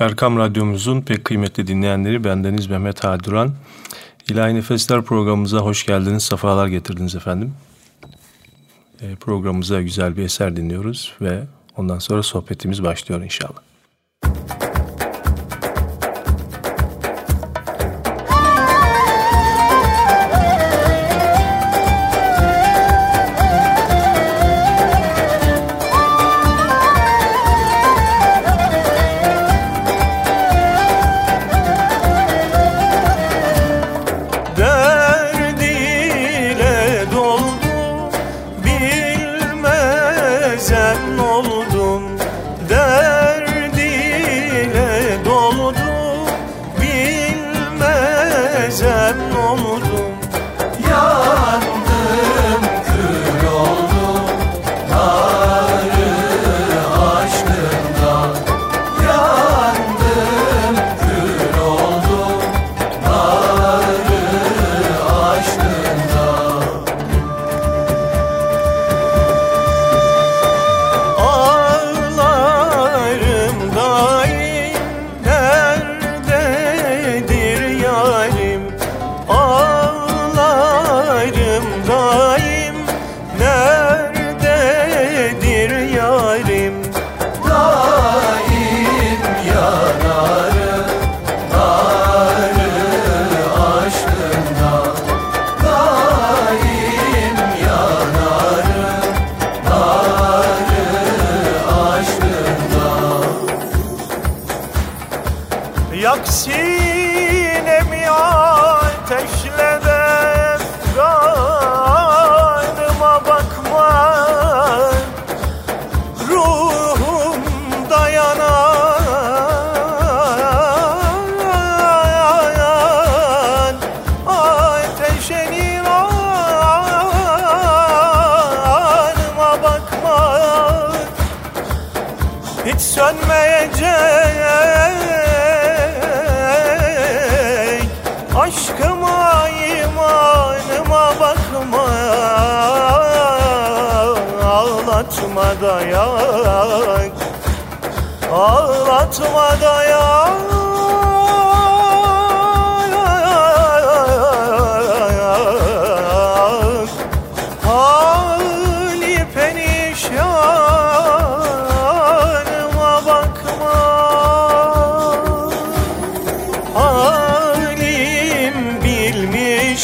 Erkam Radyomuzun pek kıymetli dinleyenleri bendeniz Mehmet Haduran. İlahi Nefesler programımıza hoş geldiniz, sefalar getirdiniz efendim. E, programımıza güzel bir eser dinliyoruz ve ondan sonra sohbetimiz başlıyor inşallah. Ağlatma dayan değerli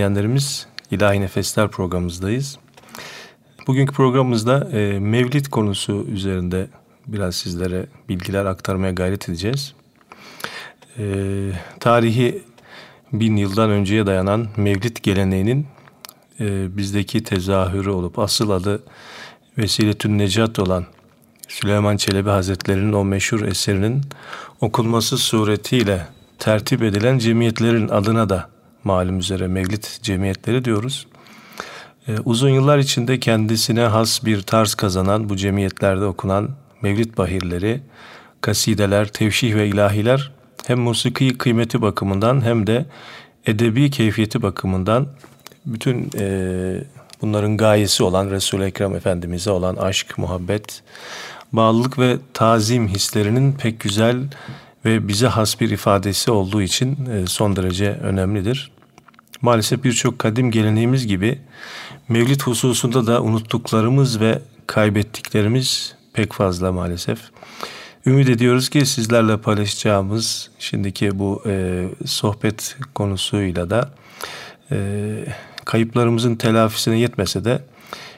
dinleyenlerimiz. İlahi Nefesler programımızdayız. Bugünkü programımızda e, Mevlid konusu üzerinde biraz sizlere bilgiler aktarmaya gayret edeceğiz. E, tarihi bin yıldan önceye dayanan Mevlid geleneğinin e, bizdeki tezahürü olup asıl adı Vesiletün Necat olan Süleyman Çelebi Hazretleri'nin o meşhur eserinin okunması suretiyle tertip edilen cemiyetlerin adına da malum üzere mevlid cemiyetleri diyoruz. Ee, uzun yıllar içinde kendisine has bir tarz kazanan bu cemiyetlerde okunan mevlid bahirleri, kasideler, tevşih ve ilahiler hem musiki kıymeti bakımından hem de edebi keyfiyeti bakımından bütün e, bunların gayesi olan Resul-i Ekrem Efendimiz'e olan aşk, muhabbet, bağlılık ve tazim hislerinin pek güzel ve bize has bir ifadesi olduğu için e, son derece önemlidir. maalesef birçok kadim geleneğimiz gibi Mevlid hususunda da unuttuklarımız ve kaybettiklerimiz pek fazla maalesef. Ümit ediyoruz ki sizlerle paylaşacağımız şimdiki bu e, sohbet konusuyla da e, kayıplarımızın telafisine yetmese de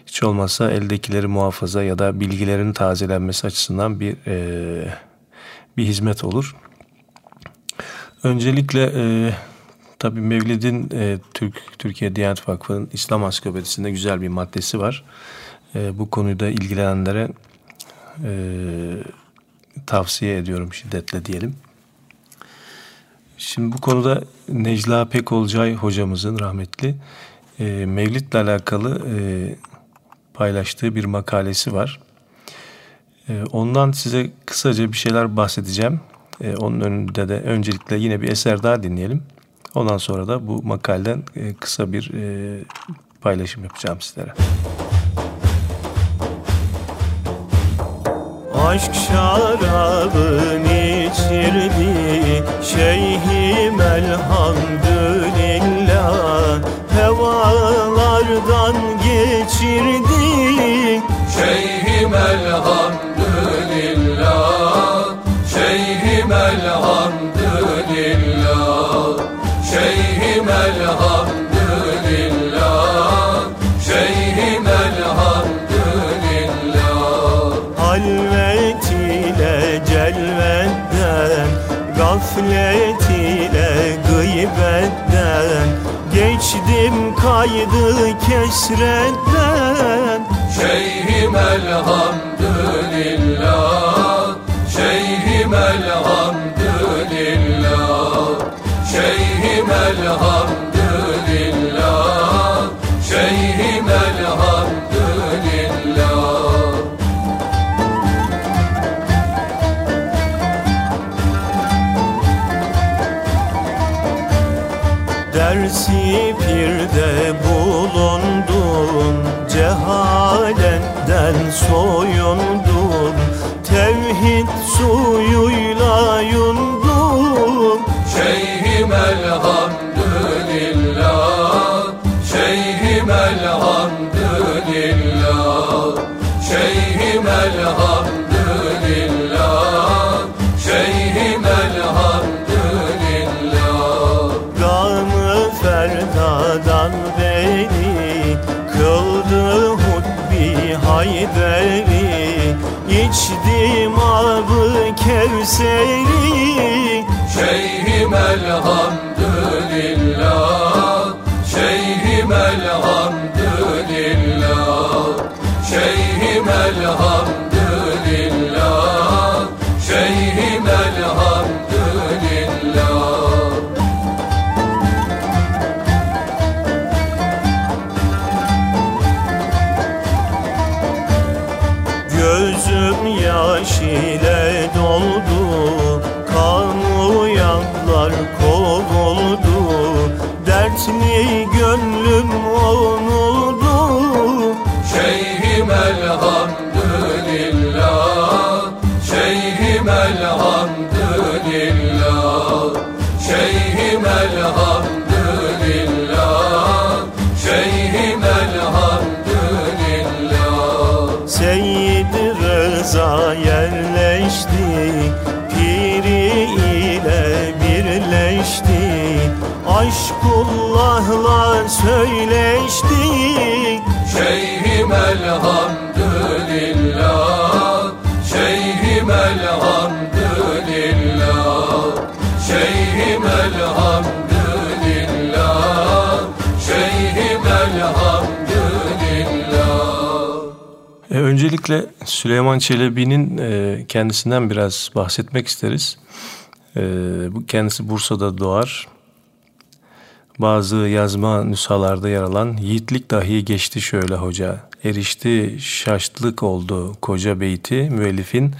hiç olmazsa eldekileri muhafaza ya da bilgilerin tazelenmesi açısından bir e, bir hizmet olur. Öncelikle e, tabii Mevlid'in e, Türk Türkiye Diyanet Vakfı'nın İslam Ansiklopedisi'nde güzel bir maddesi var. E, bu konuda ilgilenenlere e, tavsiye ediyorum şiddetle diyelim. Şimdi bu konuda Necla Pekolcay hocamızın rahmetli e, Mevlid'le alakalı e, paylaştığı bir makalesi var. E, ondan size kısaca bir şeyler bahsedeceğim. E, onun önünde de öncelikle yine bir eser daha dinleyelim. Ondan sonra da bu makaleden e, kısa bir e, paylaşım yapacağım sizlere. Aşk şarabın içirdi Şeyhim elhamdülillah Hevalardan geçirdi Şeyhim elhamdülillah elhamdülillah Şeyhim elhamdülillah Şeyhim elhamdülillah Halvet ile celvetten Gaflet ile gıybetten Geçtim kaydı kesretten Şeyhim elhamdülillah elhamdülillah Şeyhim elhamdülillah. Şeyhim elhamdülillah Dersi pirde bulundun Cehaletten soyundun suyuyla yundun Şeyhim elhamdülillah Şeyhim elhamdülillah Şeyhim elhamdülillah Şeyhim elhamdülillah. Gamı ferdadan beni Kıldı hutbi hayderi. İçtim kevseri Şeyhim elhamdülillah Şeyhim elhamdülillah Şeyhim elhamdülillah Aşkullah'la söyleşti Şeyhim elhamdülillah Şeyhim elhamdülillah Şeyhim elhamdülillah Şeyhim elhamdülillah E, öncelikle Süleyman Çelebi'nin e, kendisinden biraz bahsetmek isteriz. E, bu kendisi Bursa'da doğar. Bazı yazma nüshalarda yer alan yiğitlik dahi geçti şöyle hoca. Erişti şaştlık oldu koca beyti müellifin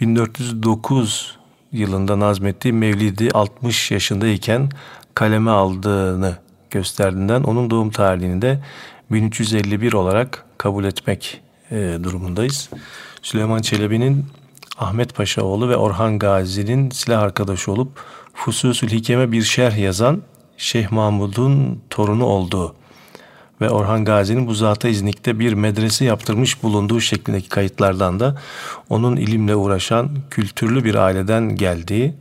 1409 yılında nazmettiği Mevlidi 60 yaşındayken kaleme aldığını gösterdiğinden onun doğum tarihini de 1351 olarak kabul etmek e, durumundayız. Süleyman Çelebi'nin Ahmet Paşa oğlu ve Orhan Gazi'nin silah arkadaşı olup Fususül Hikem'e bir şerh yazan Şeyh Mahmud'un torunu olduğu ve Orhan Gazi'nin bu zata İznik'te bir medrese yaptırmış bulunduğu şeklindeki kayıtlardan da onun ilimle uğraşan kültürlü bir aileden geldiği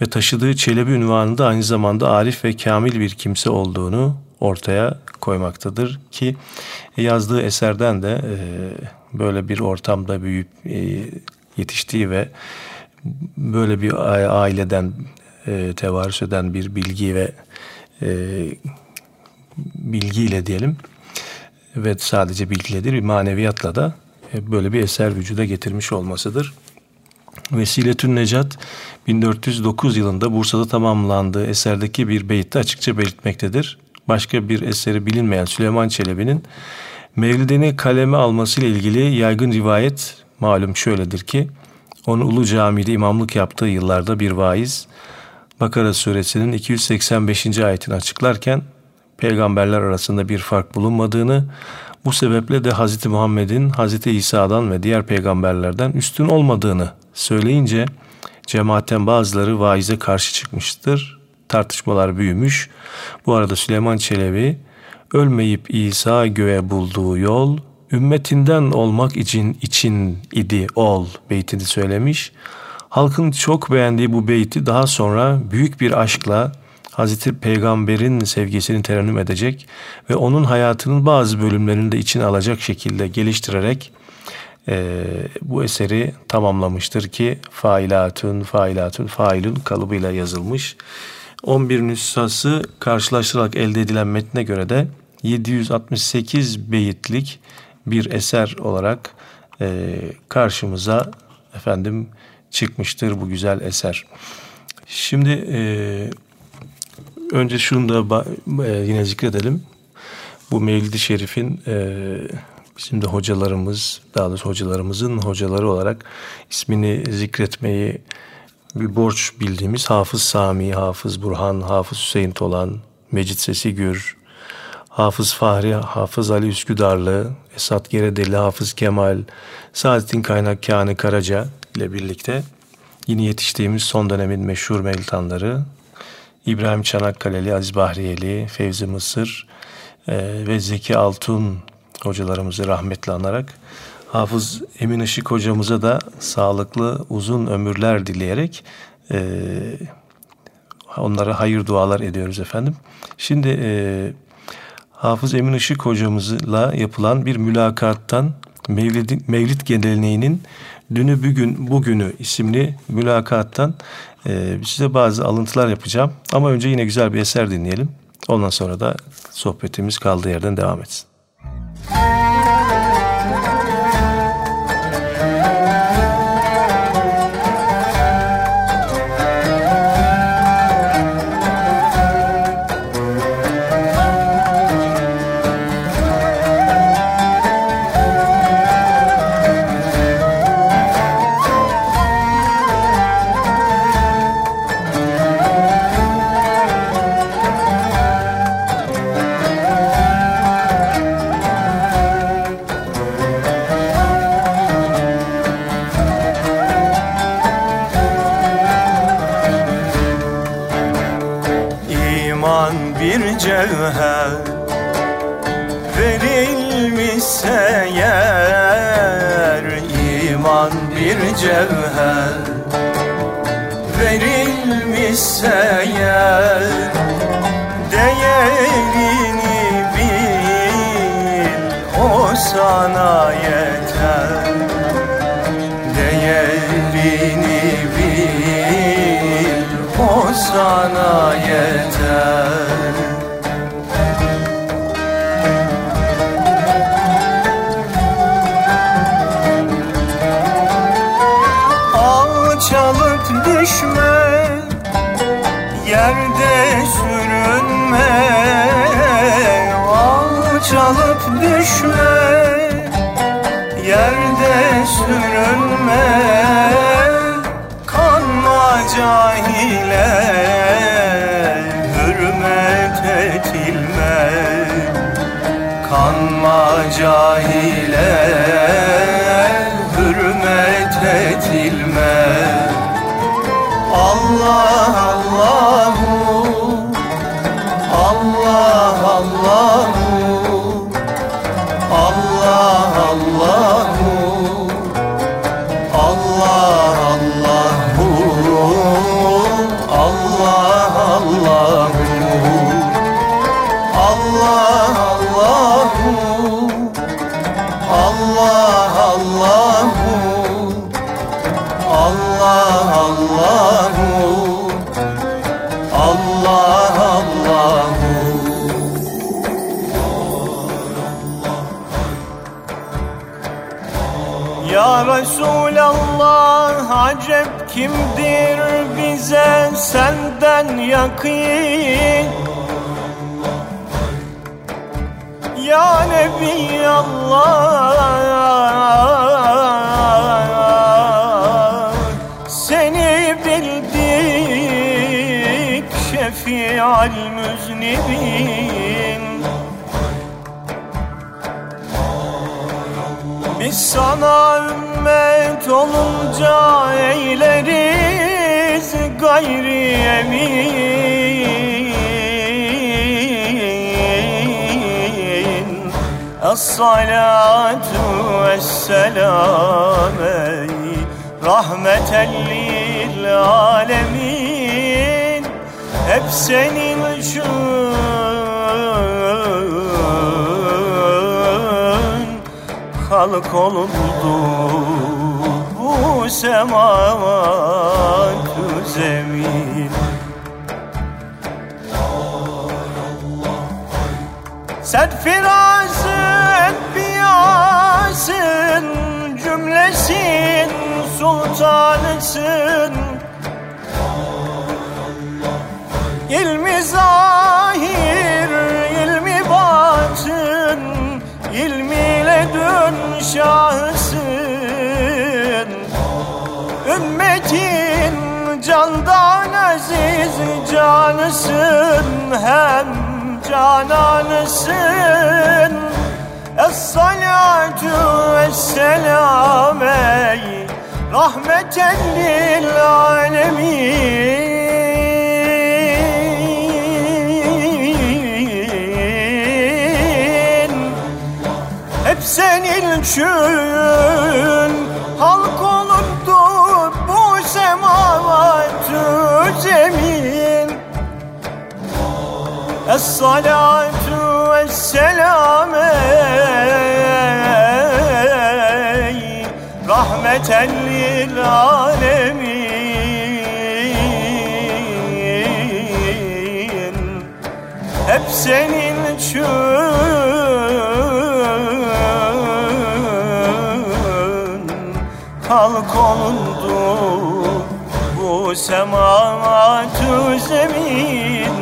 ve taşıdığı Çelebi ünvanında aynı zamanda arif ve kamil bir kimse olduğunu ortaya koymaktadır ki yazdığı eserden de e, böyle bir ortamda büyüyüp e, yetiştiği ve böyle bir aileden e, tevarüs eden bir bilgi ve e, bilgiyle diyelim ve sadece bilgiyle değil bir maneviyatla da e, böyle bir eser vücuda getirmiş olmasıdır. Vesiletün Necat 1409 yılında Bursa'da tamamlandığı eserdeki bir beyitte açıkça belirtmektedir. Başka bir eseri bilinmeyen Süleyman Çelebi'nin Mevlidini kaleme almasıyla ilgili yaygın rivayet malum şöyledir ki onu Ulu Cami'de imamlık yaptığı yıllarda bir vaiz Bakara suresinin 285. ayetini açıklarken peygamberler arasında bir fark bulunmadığını, bu sebeple de Hz. Muhammed'in Hz. İsa'dan ve diğer peygamberlerden üstün olmadığını söyleyince cemaatten bazıları vaize karşı çıkmıştır. Tartışmalar büyümüş. Bu arada Süleyman Çelebi ölmeyip İsa göğe bulduğu yol ümmetinden olmak için için idi ol beytini söylemiş. Halkın çok beğendiği bu beyti daha sonra büyük bir aşkla Hazreti Peygamber'in sevgisini terennüm edecek ve onun hayatının bazı bölümlerini de içine alacak şekilde geliştirerek e, bu eseri tamamlamıştır ki failatun, failatun, failun kalıbıyla yazılmış. 11 nüshası karşılaştırarak elde edilen metne göre de 768 beyitlik bir eser olarak e, karşımıza efendim çıkmıştır bu güzel eser. Şimdi e, önce şunu da e, yine zikredelim. Bu Mevlid-i Şerif'in e, bizim de hocalarımız, daha doğrusu hocalarımızın hocaları olarak ismini zikretmeyi bir borç bildiğimiz Hafız Sami, Hafız Burhan, Hafız Hüseyin Tolan, Mecit Sesi Gür, Hafız Fahri, Hafız Ali Üsküdarlı, Esat Geredeli, Hafız Kemal, Saadettin Kaynak Kâni Karaca ile birlikte yine yetiştiğimiz son dönemin meşhur mevlitanları İbrahim Çanakkale'li, Aziz Bahriyeli, Fevzi Mısır e, ve Zeki Altun hocalarımızı rahmetle anarak Hafız Emin Işık hocamıza da sağlıklı uzun ömürler dileyerek e, onlara hayır dualar ediyoruz efendim. Şimdi e, Hafız Emin Işık hocamızla yapılan bir mülakattan Mevlid, Mevlid geleneğinin Dünü Bugün Bugünü isimli mülakattan e, size bazı alıntılar yapacağım. Ama önce yine güzel bir eser dinleyelim. Ondan sonra da sohbetimiz kaldığı yerden devam etsin. mücevher Verilmişse eğer Değerini bil O sana yeter. Değerini bil O sana yeter. düşme Yerde sürünme. Kanma cahile Hürmet etilme Kanma cahile Hürmet etilme Allah Allah kimdir bize senden yakın? Ya Nebi Allah Seni bildik şefial müznibin. Biz sana ümmet olunca eyleriz gayri emin. Es-salatu vesselam rahmeten lil alemin. Hep senin için halk olundu bu semavat zemin Sen firasın biyasın cümlesin sultanısın. İlmi zahir, dön şahsın Ümmetin candan aziz canısın Hem cananısın. Es-salatu vesselam ey Rahmeten lil alemin için halk olundu bu semavatü zemin. Es-salatu vesselam ey rahmeten lil alemin. Hep senin için ondu bu sematü zemin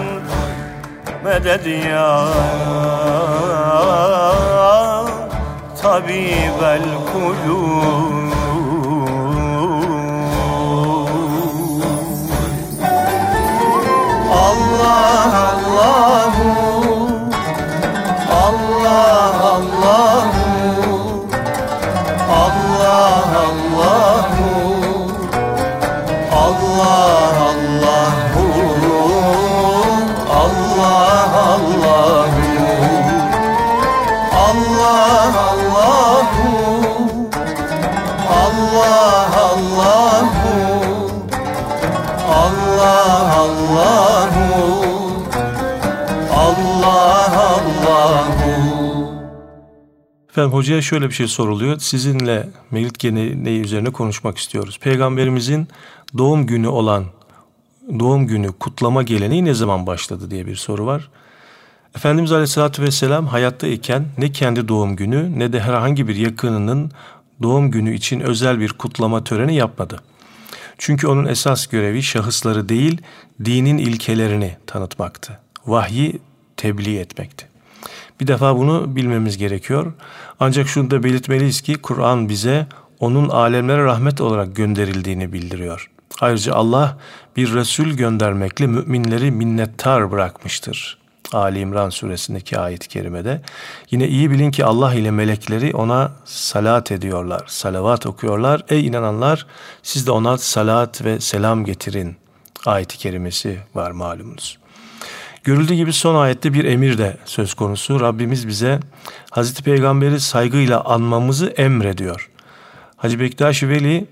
medet ya tabib el kulub Allah Allahu. Allah Allah hocaya şöyle bir şey soruluyor. Sizinle Mevlid geleneği üzerine konuşmak istiyoruz. Peygamberimizin doğum günü olan doğum günü kutlama geleneği ne zaman başladı diye bir soru var. Efendimiz Aleyhisselatü Vesselam hayattayken ne kendi doğum günü ne de herhangi bir yakınının doğum günü için özel bir kutlama töreni yapmadı. Çünkü onun esas görevi şahısları değil, dinin ilkelerini tanıtmaktı. Vahyi tebliğ etmekti. Bir defa bunu bilmemiz gerekiyor. Ancak şunu da belirtmeliyiz ki Kur'an bize onun alemlere rahmet olarak gönderildiğini bildiriyor. Ayrıca Allah bir Resul göndermekle müminleri minnettar bırakmıştır. Ali İmran suresindeki ayet-i kerimede. Yine iyi bilin ki Allah ile melekleri ona salat ediyorlar, salavat okuyorlar. Ey inananlar siz de ona salat ve selam getirin. Ayet-i kerimesi var malumunuz. Görüldüğü gibi son ayette bir emir de söz konusu. Rabbimiz bize Hazreti Peygamber'i saygıyla anmamızı emrediyor. Hacı Bektaş Veli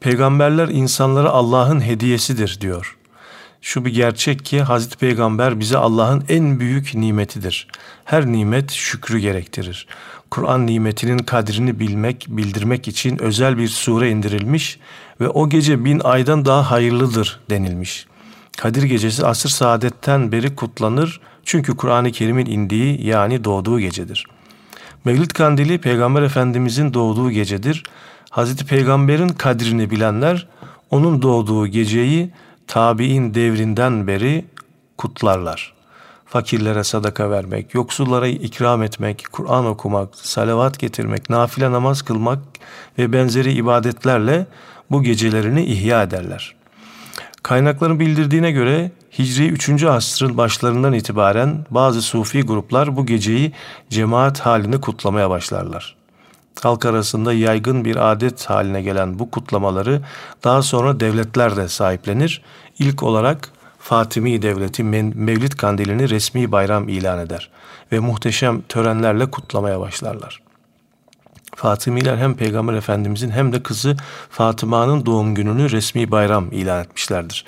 peygamberler insanlara Allah'ın hediyesidir diyor. Şu bir gerçek ki Hazreti Peygamber bize Allah'ın en büyük nimetidir. Her nimet şükrü gerektirir. Kur'an nimetinin kadrini bilmek, bildirmek için özel bir sure indirilmiş ve o gece bin aydan daha hayırlıdır denilmiş. Kadir gecesi asır saadetten beri kutlanır çünkü Kur'an-ı Kerim'in indiği yani doğduğu gecedir. Mevlid kandili Peygamber Efendimizin doğduğu gecedir. Hazreti Peygamber'in kadrini bilenler onun doğduğu geceyi tabi'in devrinden beri kutlarlar. Fakirlere sadaka vermek, yoksullara ikram etmek, Kur'an okumak, salavat getirmek, nafile namaz kılmak ve benzeri ibadetlerle bu gecelerini ihya ederler. Kaynakların bildirdiğine göre Hicri 3. asrın başlarından itibaren bazı sufi gruplar bu geceyi cemaat halinde kutlamaya başlarlar. Halk arasında yaygın bir adet haline gelen bu kutlamaları daha sonra devletler de sahiplenir. İlk olarak Fatimi Devleti Mevlid Kandilini resmi bayram ilan eder ve muhteşem törenlerle kutlamaya başlarlar. Fatımiler hem Peygamber Efendimizin hem de kızı Fatıma'nın doğum gününü resmi bayram ilan etmişlerdir.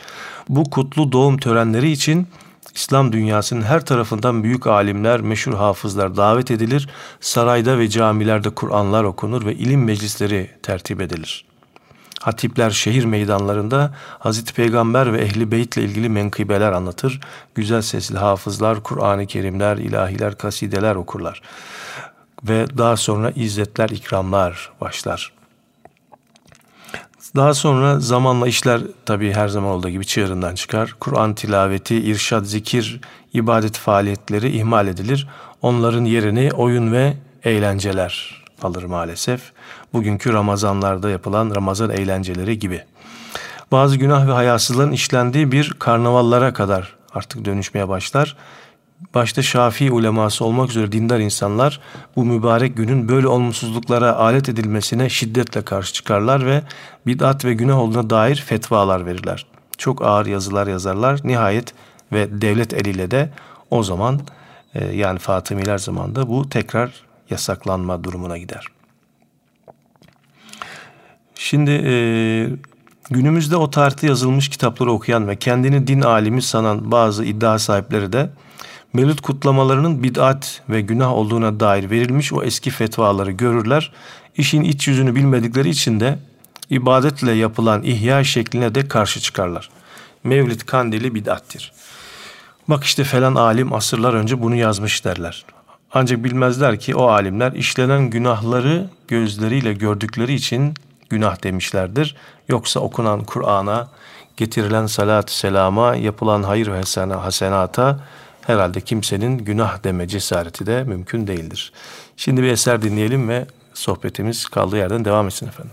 Bu kutlu doğum törenleri için İslam dünyasının her tarafından büyük alimler, meşhur hafızlar davet edilir. Sarayda ve camilerde Kur'anlar okunur ve ilim meclisleri tertip edilir. Hatipler şehir meydanlarında Hazreti Peygamber ve Ehli Beyt ile ilgili menkıbeler anlatır. Güzel sesli hafızlar, Kur'an-ı Kerimler, ilahiler, kasideler okurlar. Ve daha sonra izzetler, ikramlar başlar. Daha sonra zamanla işler tabii her zaman olduğu gibi çığırından çıkar. Kur'an tilaveti, irşad, zikir, ibadet faaliyetleri ihmal edilir. Onların yerini oyun ve eğlenceler alır maalesef. Bugünkü Ramazanlarda yapılan Ramazan eğlenceleri gibi. Bazı günah ve hayasızlığın işlendiği bir karnavallara kadar artık dönüşmeye başlar başta Şafii uleması olmak üzere dindar insanlar bu mübarek günün böyle olumsuzluklara alet edilmesine şiddetle karşı çıkarlar ve bid'at ve günah olduğuna dair fetvalar verirler. Çok ağır yazılar yazarlar. Nihayet ve devlet eliyle de o zaman e, yani Fatımiler zamanında bu tekrar yasaklanma durumuna gider. Şimdi e, günümüzde o tarihte yazılmış kitapları okuyan ve kendini din alimi sanan bazı iddia sahipleri de Mevlüt kutlamalarının bid'at ve günah olduğuna dair verilmiş o eski fetvaları görürler. İşin iç yüzünü bilmedikleri için de ibadetle yapılan ihya şekline de karşı çıkarlar. Mevlid kandili bid'attir. Bak işte falan alim asırlar önce bunu yazmış derler. Ancak bilmezler ki o alimler işlenen günahları gözleriyle gördükleri için günah demişlerdir. Yoksa okunan Kur'an'a, getirilen salat selama, yapılan hayır ve hasenata herhalde kimsenin günah deme cesareti de mümkün değildir. Şimdi bir eser dinleyelim ve sohbetimiz kaldığı yerden devam etsin efendim.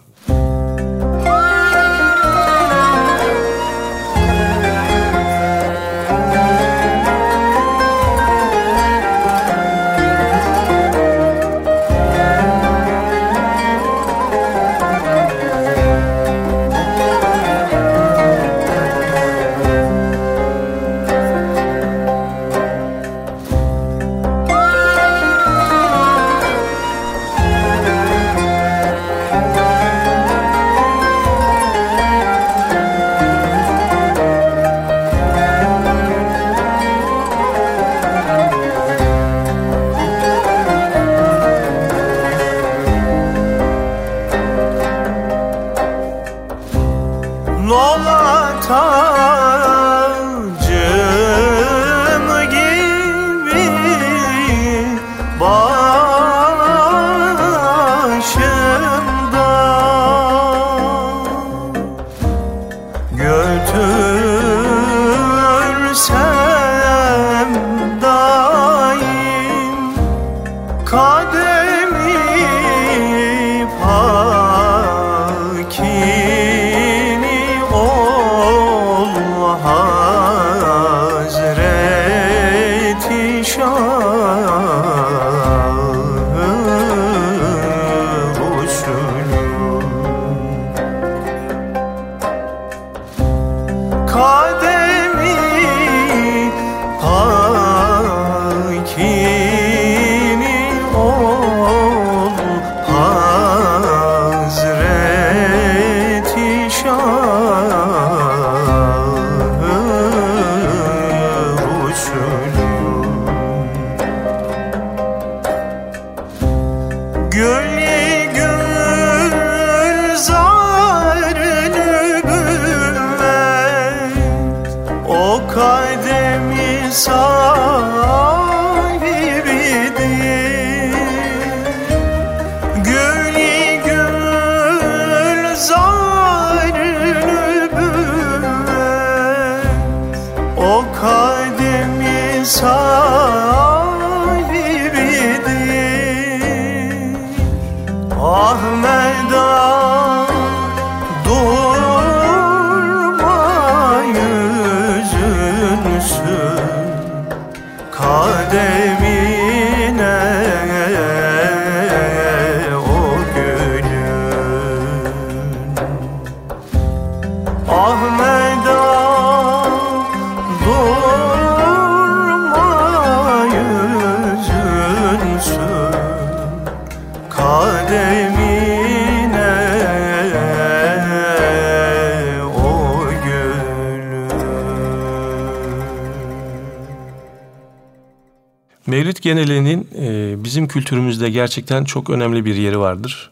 Geleneğinin e, bizim kültürümüzde gerçekten çok önemli bir yeri vardır.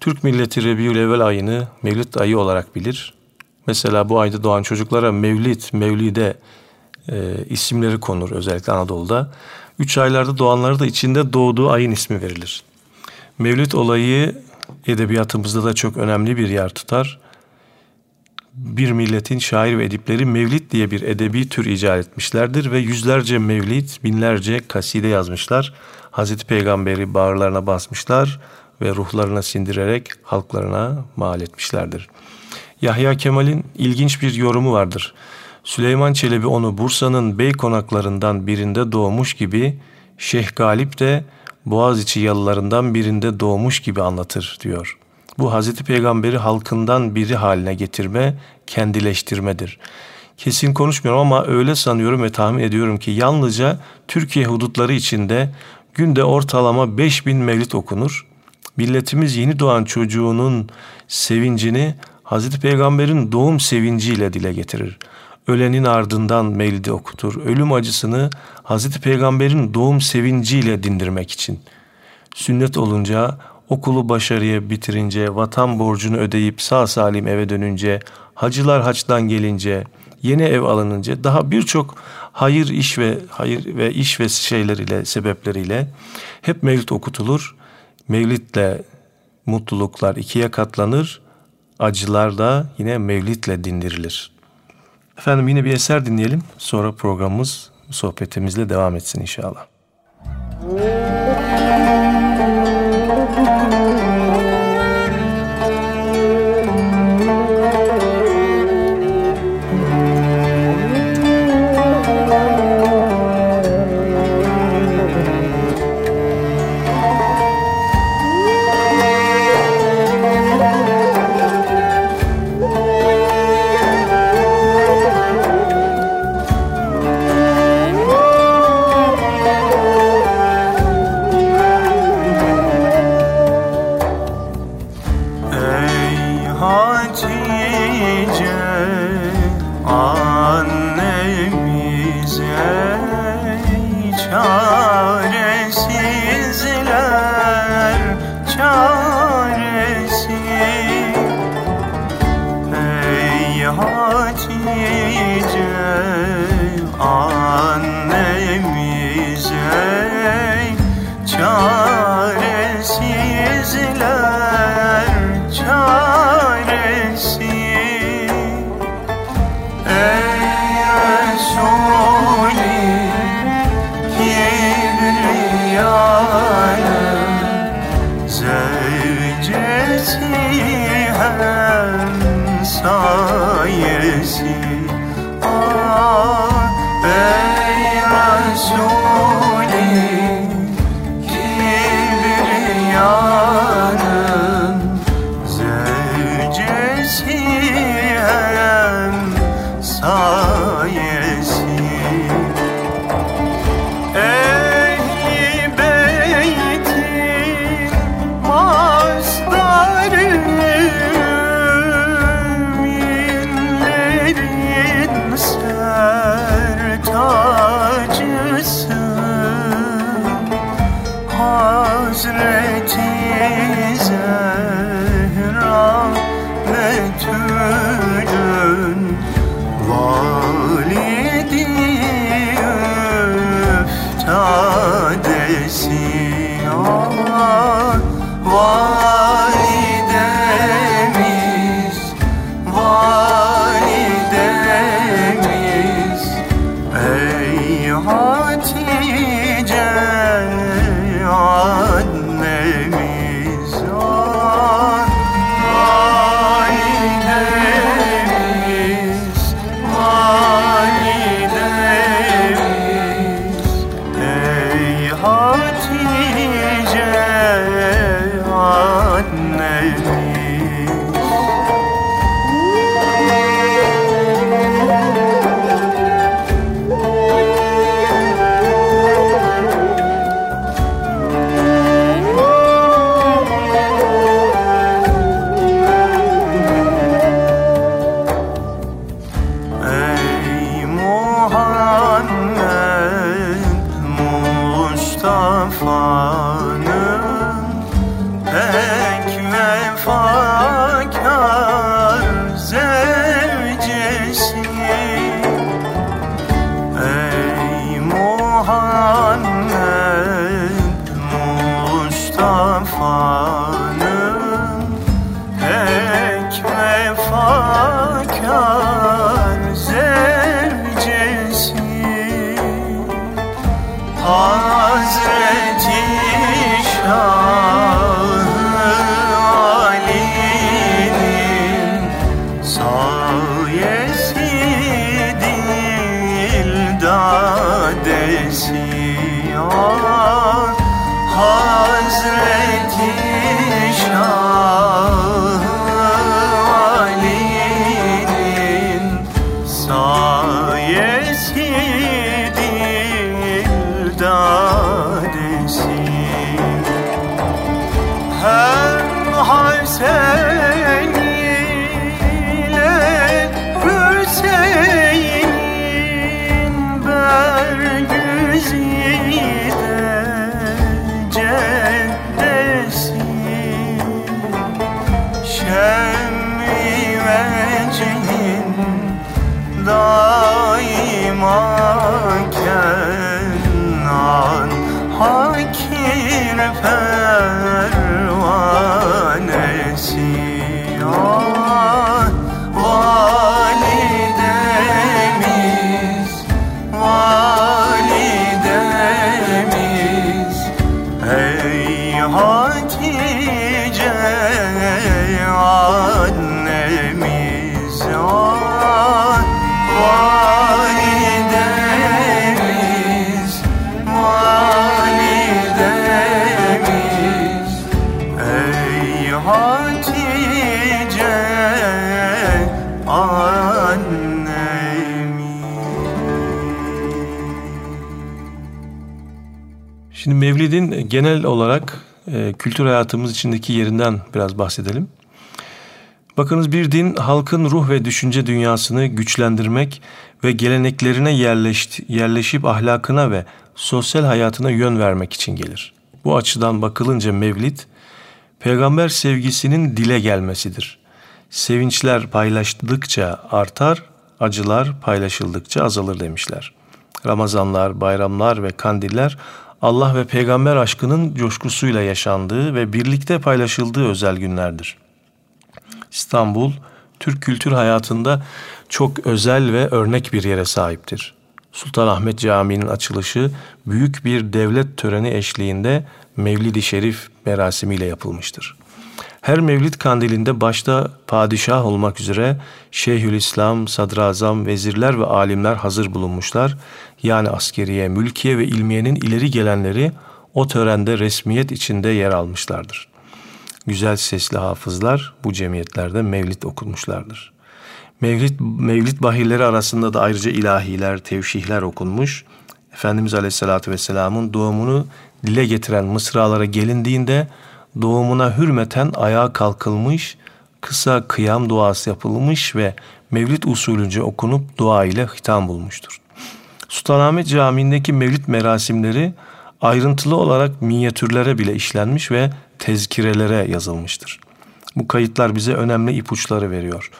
Türk milleti Rebiülevvel ayını Mevlid ayı olarak bilir. Mesela bu ayda doğan çocuklara Mevlid, Mevlide e, isimleri konur özellikle Anadolu'da. Üç aylarda doğanlara da içinde doğduğu ayın ismi verilir. Mevlid olayı edebiyatımızda da çok önemli bir yer tutar. Bir milletin şair ve edipleri mevlid diye bir edebi tür icat etmişlerdir ve yüzlerce mevlid, binlerce kaside yazmışlar. Hazreti Peygamberi bağırlarına basmışlar ve ruhlarına sindirerek halklarına mal etmişlerdir. Yahya Kemal'in ilginç bir yorumu vardır. Süleyman Çelebi onu Bursa'nın bey konaklarından birinde doğmuş gibi, Şeyh Galip de Boğaziçi yalılarından birinde doğmuş gibi anlatır diyor. Bu Hazreti Peygamberi halkından biri haline getirme, kendileştirmedir. Kesin konuşmuyorum ama öyle sanıyorum ve tahmin ediyorum ki yalnızca Türkiye hudutları içinde günde ortalama 5000 mevlid okunur. Milletimiz yeni doğan çocuğunun sevincini Hazreti Peygamber'in doğum sevinciyle dile getirir. Ölenin ardından mevlidi okutur. Ölüm acısını Hazreti Peygamber'in doğum sevinciyle dindirmek için. Sünnet olunca, okulu başarıya bitirince, vatan borcunu ödeyip sağ salim eve dönünce, hacılar haçtan gelince, yeni ev alınınca daha birçok hayır iş ve hayır ve iş ve şeyleriyle sebepleriyle hep mevlid okutulur. Mevlidle mutluluklar ikiye katlanır. Acılar da yine mevlidle dindirilir. Efendim yine bir eser dinleyelim. Sonra programımız sohbetimizle devam etsin inşallah. Genel olarak e, kültür hayatımız içindeki yerinden biraz bahsedelim. Bakınız bir din halkın ruh ve düşünce dünyasını güçlendirmek ve geleneklerine yerleş, yerleşip ahlakına ve sosyal hayatına yön vermek için gelir. Bu açıdan bakılınca Mevlid, peygamber sevgisinin dile gelmesidir. Sevinçler paylaştıkça artar, acılar paylaşıldıkça azalır demişler. Ramazanlar, bayramlar ve kandiller Allah ve peygamber aşkının coşkusuyla yaşandığı ve birlikte paylaşıldığı özel günlerdir. İstanbul, Türk kültür hayatında çok özel ve örnek bir yere sahiptir. Sultanahmet Camii'nin açılışı büyük bir devlet töreni eşliğinde Mevlid-i Şerif merasimiyle yapılmıştır. Her Mevlid kandilinde başta padişah olmak üzere Şeyhülislam, sadrazam, vezirler ve alimler hazır bulunmuşlar. Yani askeriye, mülkiye ve ilmiyenin ileri gelenleri o törende resmiyet içinde yer almışlardır. Güzel sesli hafızlar bu cemiyetlerde mevlid okunmuşlardır. Mevlid, mevlid bahirleri arasında da ayrıca ilahiler, tevşihler okunmuş. Efendimiz Aleyhisselatü Vesselam'ın doğumunu dile getiren mısralara gelindiğinde doğumuna hürmeten ayağa kalkılmış, kısa kıyam duası yapılmış ve mevlid usulünce okunup dua ile hitam bulmuştur. Sultanahmet Camii'ndeki mevlid merasimleri ayrıntılı olarak minyatürlere bile işlenmiş ve tezkirelere yazılmıştır. Bu kayıtlar bize önemli ipuçları veriyor.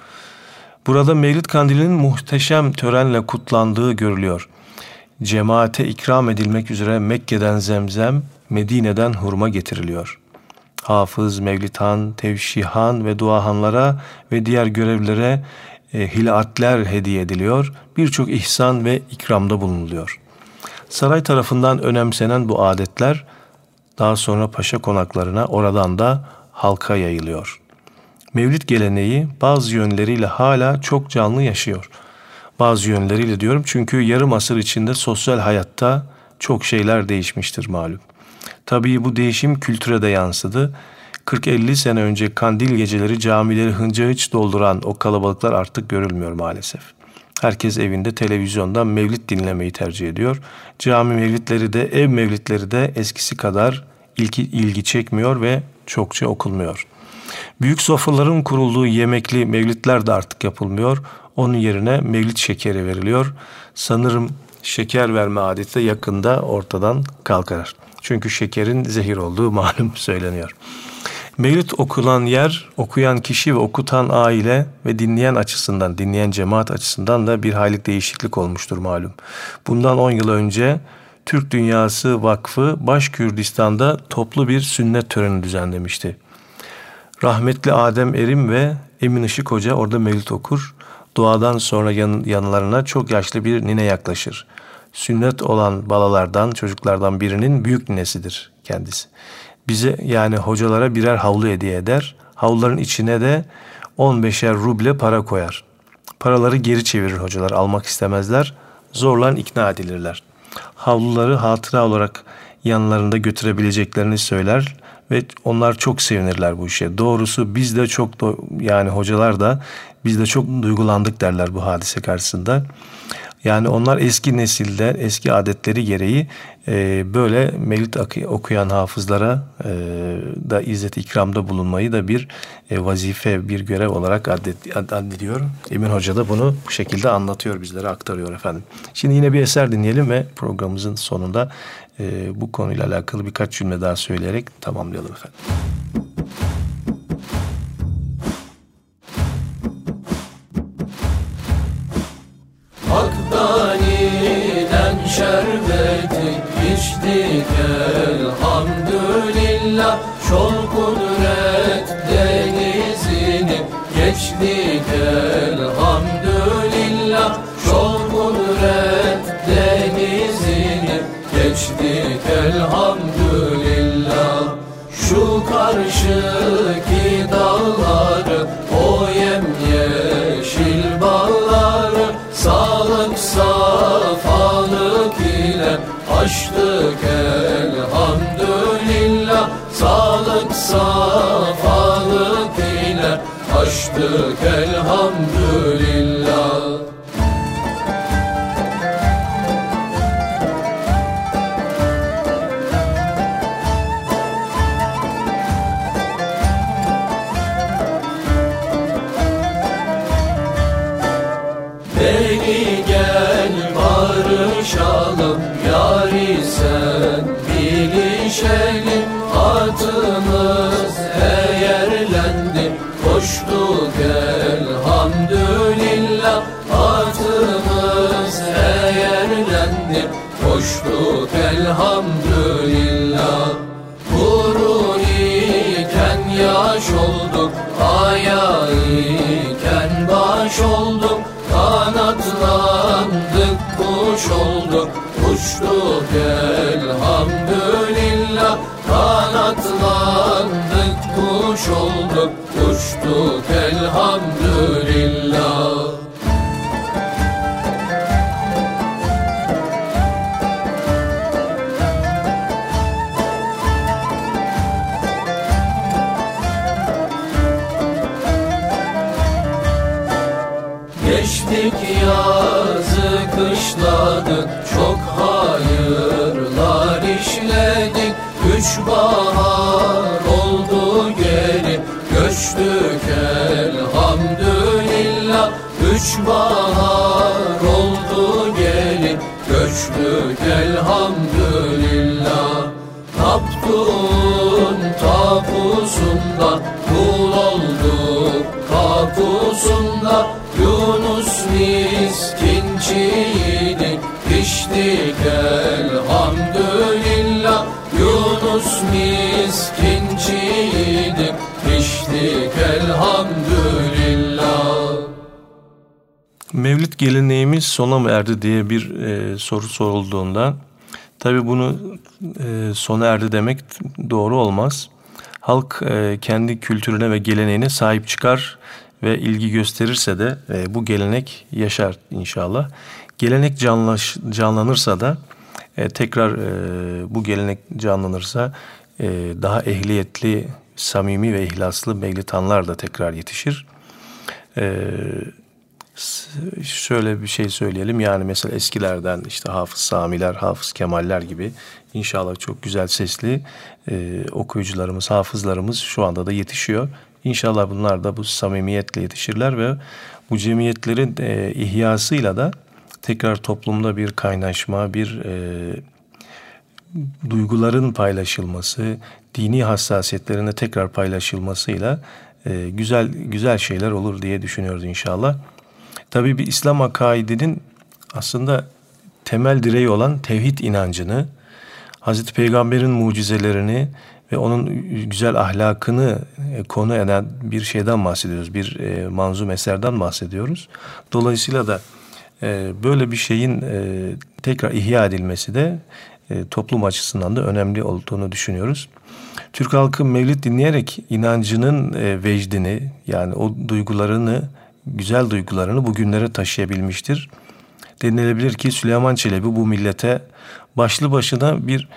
Burada Mevlid Kandili'nin muhteşem törenle kutlandığı görülüyor. Cemaate ikram edilmek üzere Mekke'den zemzem, Medine'den hurma getiriliyor. Hafız, Mevlidhan, Tevşihan ve Duahanlara ve diğer görevlilere e, hilatler hediye ediliyor. Birçok ihsan ve ikramda bulunuluyor. Saray tarafından önemsenen bu adetler daha sonra paşa konaklarına oradan da halka yayılıyor. Mevlid geleneği bazı yönleriyle hala çok canlı yaşıyor. Bazı yönleriyle diyorum çünkü yarım asır içinde sosyal hayatta çok şeyler değişmiştir malum. Tabii bu değişim kültüre de yansıdı. 40-50 sene önce kandil geceleri camileri hınca hıç dolduran o kalabalıklar artık görülmüyor maalesef. Herkes evinde televizyondan mevlid dinlemeyi tercih ediyor. Cami mevlidleri de ev mevlidleri de eskisi kadar ilgi, ilgi çekmiyor ve çokça okunmuyor. Büyük sofraların kurulduğu yemekli mevlitler de artık yapılmıyor. Onun yerine mevlit şekeri veriliyor. Sanırım şeker verme adeti de yakında ortadan kalkar. Çünkü şekerin zehir olduğu malum söyleniyor. Mevlüt okulan yer, okuyan kişi ve okutan aile ve dinleyen açısından, dinleyen cemaat açısından da bir hayli değişiklik olmuştur malum. Bundan 10 yıl önce Türk Dünyası Vakfı Baş Kürdistan'da toplu bir sünnet töreni düzenlemişti. Rahmetli Adem Erim ve Emin Işık Hoca orada mevlüt okur. Duadan sonra yan, yanlarına çok yaşlı bir nine yaklaşır. Sünnet olan balalardan, çocuklardan birinin büyük ninesidir kendisi. Bize yani hocalara birer havlu hediye eder. Havluların içine de 15'er ruble para koyar. Paraları geri çevirir hocalar almak istemezler. Zorla ikna edilirler. Havluları hatıra olarak yanlarında götürebileceklerini söyler ve onlar çok sevinirler bu işe. Doğrusu biz de çok yani hocalar da biz de çok duygulandık derler bu hadise karşısında. Yani onlar eski nesilde eski adetleri gereği e, böyle mevlid okuyan hafızlara e, da izzet ikramda bulunmayı da bir e, vazife, bir görev olarak addediyor. Emin Hoca da bunu bu şekilde anlatıyor, bizlere aktarıyor efendim. Şimdi yine bir eser dinleyelim ve programımızın sonunda e, bu konuyla alakalı birkaç cümle daha söyleyerek tamamlayalım efendim. Hakdaniden şerbeti içtik elhamdülillah Şol kudret denizini geçtik elhamdülillah Şol kudret denizini geçtik elhamdülillah Şu karşıki açtık elhamdülillah Sağlık safalık ile. Açtık elhamdülillah baş olduk Kanatlandık kuş olduk Uçtuk elhamdülillah işledik Üç bahar oldu geri. Göçtük elhamdülillah Üç bahar oldu geri. Göçtük elhamdülillah Taptun tapusunda Kul olduk kapusunda. Yunus miskinçiydik Piştik elhamdülillah Mevlid geleneğimiz sona mı erdi diye bir e, soru sorulduğunda tabi bunu e, sona erdi demek doğru olmaz. Halk e, kendi kültürüne ve geleneğine sahip çıkar ve ilgi gösterirse de e, bu gelenek yaşar inşallah. Gelenek canlaş, canlanırsa da e, tekrar e, bu gelenek canlanırsa e, daha ehliyetli samimi ve ihlaslı Mevlitanlar da tekrar yetişir. Ee, şöyle bir şey söyleyelim yani mesela eskilerden işte Hafız Samiler, Hafız Kemaller gibi inşallah çok güzel sesli e, okuyucularımız, hafızlarımız şu anda da yetişiyor. İnşallah bunlar da bu samimiyetle yetişirler ve bu cemiyetlerin e, ihyasıyla da tekrar toplumda bir kaynaşma, bir e, duyguların paylaşılması, dini hassasiyetlerine tekrar paylaşılmasıyla e, güzel güzel şeyler olur diye düşünüyoruz inşallah. Tabii bir İslam akaidinin aslında temel direği olan tevhid inancını, Hazreti Peygamber'in mucizelerini ve onun güzel ahlakını e, konu eden bir şeyden bahsediyoruz. Bir e, manzum eserden bahsediyoruz. Dolayısıyla da e, böyle bir şeyin tekrar ihya edilmesi de toplum açısından da önemli olduğunu düşünüyoruz. Türk halkı mevlid dinleyerek inancının vecdini yani o duygularını, güzel duygularını bugünlere taşıyabilmiştir. Denilebilir ki Süleyman Çelebi bu millete başlı başına bir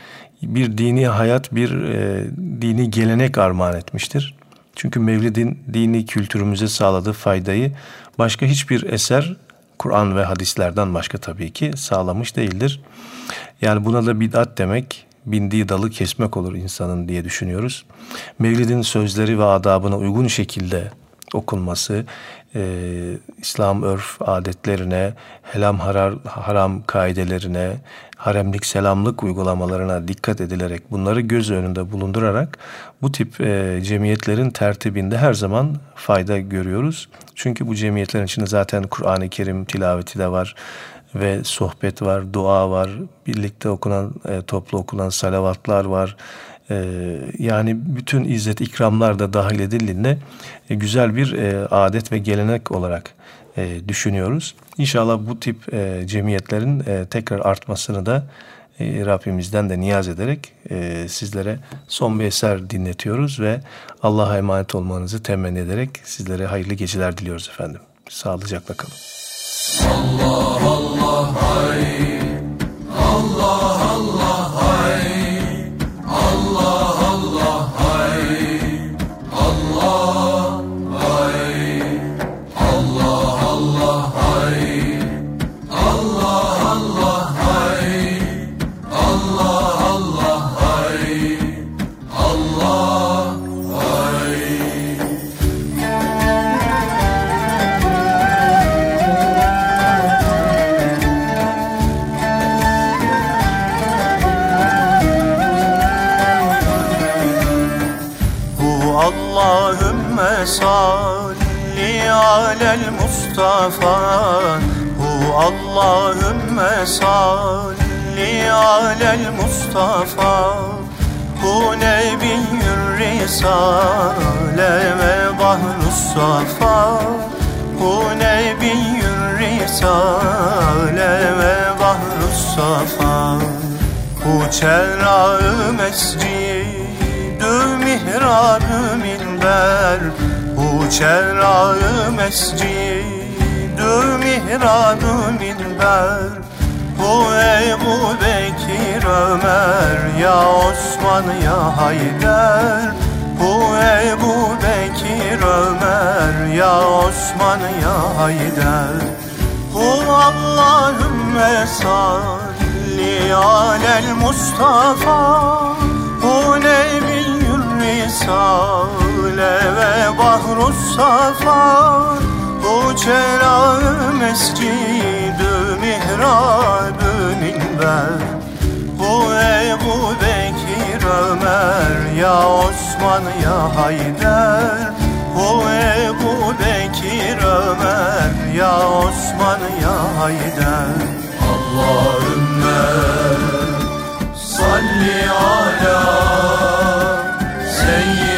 bir dini hayat, bir e, dini gelenek armağan etmiştir. Çünkü Mevlid'in dini kültürümüze sağladığı faydayı başka hiçbir eser Kur'an ve hadislerden başka tabii ki sağlamış değildir. Yani buna da bid'at demek, bindiği dalı kesmek olur insanın diye düşünüyoruz. Mevlid'in sözleri ve adabına uygun şekilde okunması, e, İslam örf adetlerine, helam harar, haram kaidelerine, haremlik selamlık uygulamalarına dikkat edilerek bunları göz önünde bulundurarak bu tip e, cemiyetlerin tertibinde her zaman fayda görüyoruz. Çünkü bu cemiyetlerin içinde zaten Kur'an-ı Kerim tilaveti de var ve sohbet var, dua var, birlikte okunan, e, toplu okunan salavatlar var. E, yani bütün izzet ikramlar da dahil edildiğinde e, güzel bir e, adet ve gelenek olarak e, düşünüyoruz. İnşallah bu tip cemiyetlerin tekrar artmasını da Rabbimizden de niyaz ederek sizlere son bir eser dinletiyoruz ve Allah'a emanet olmanızı temenni ederek sizlere hayırlı geceler diliyoruz efendim. Sağlıcakla kalın. Allah Allah hay Allah Allah Mustafa Hu Allahümme salli alel Mustafa. Hu nebiyyür risale ve bahrus safa. Hu nebiyyür risale ve bahrus safa. Hu çerrağı mescidü mihrabü minber. Hu çerrağı mescidü mihrabü minber Hu Ebu Bekir Ömer ya Osman ya Haydar. Hu Ebu Bekir Ömer ya Osman ya Haydar. Hu Allahümme salli alel Mustafa. Hu nebiyyür risale ve bahrus safa bu çela mescidü mihrabü minber Bu Ebu Bekir Ömer ya Osman ya Haydar. Bu Ebu Bekir Ömer ya Osman ya Haydar. Allahümme salli ala seyyid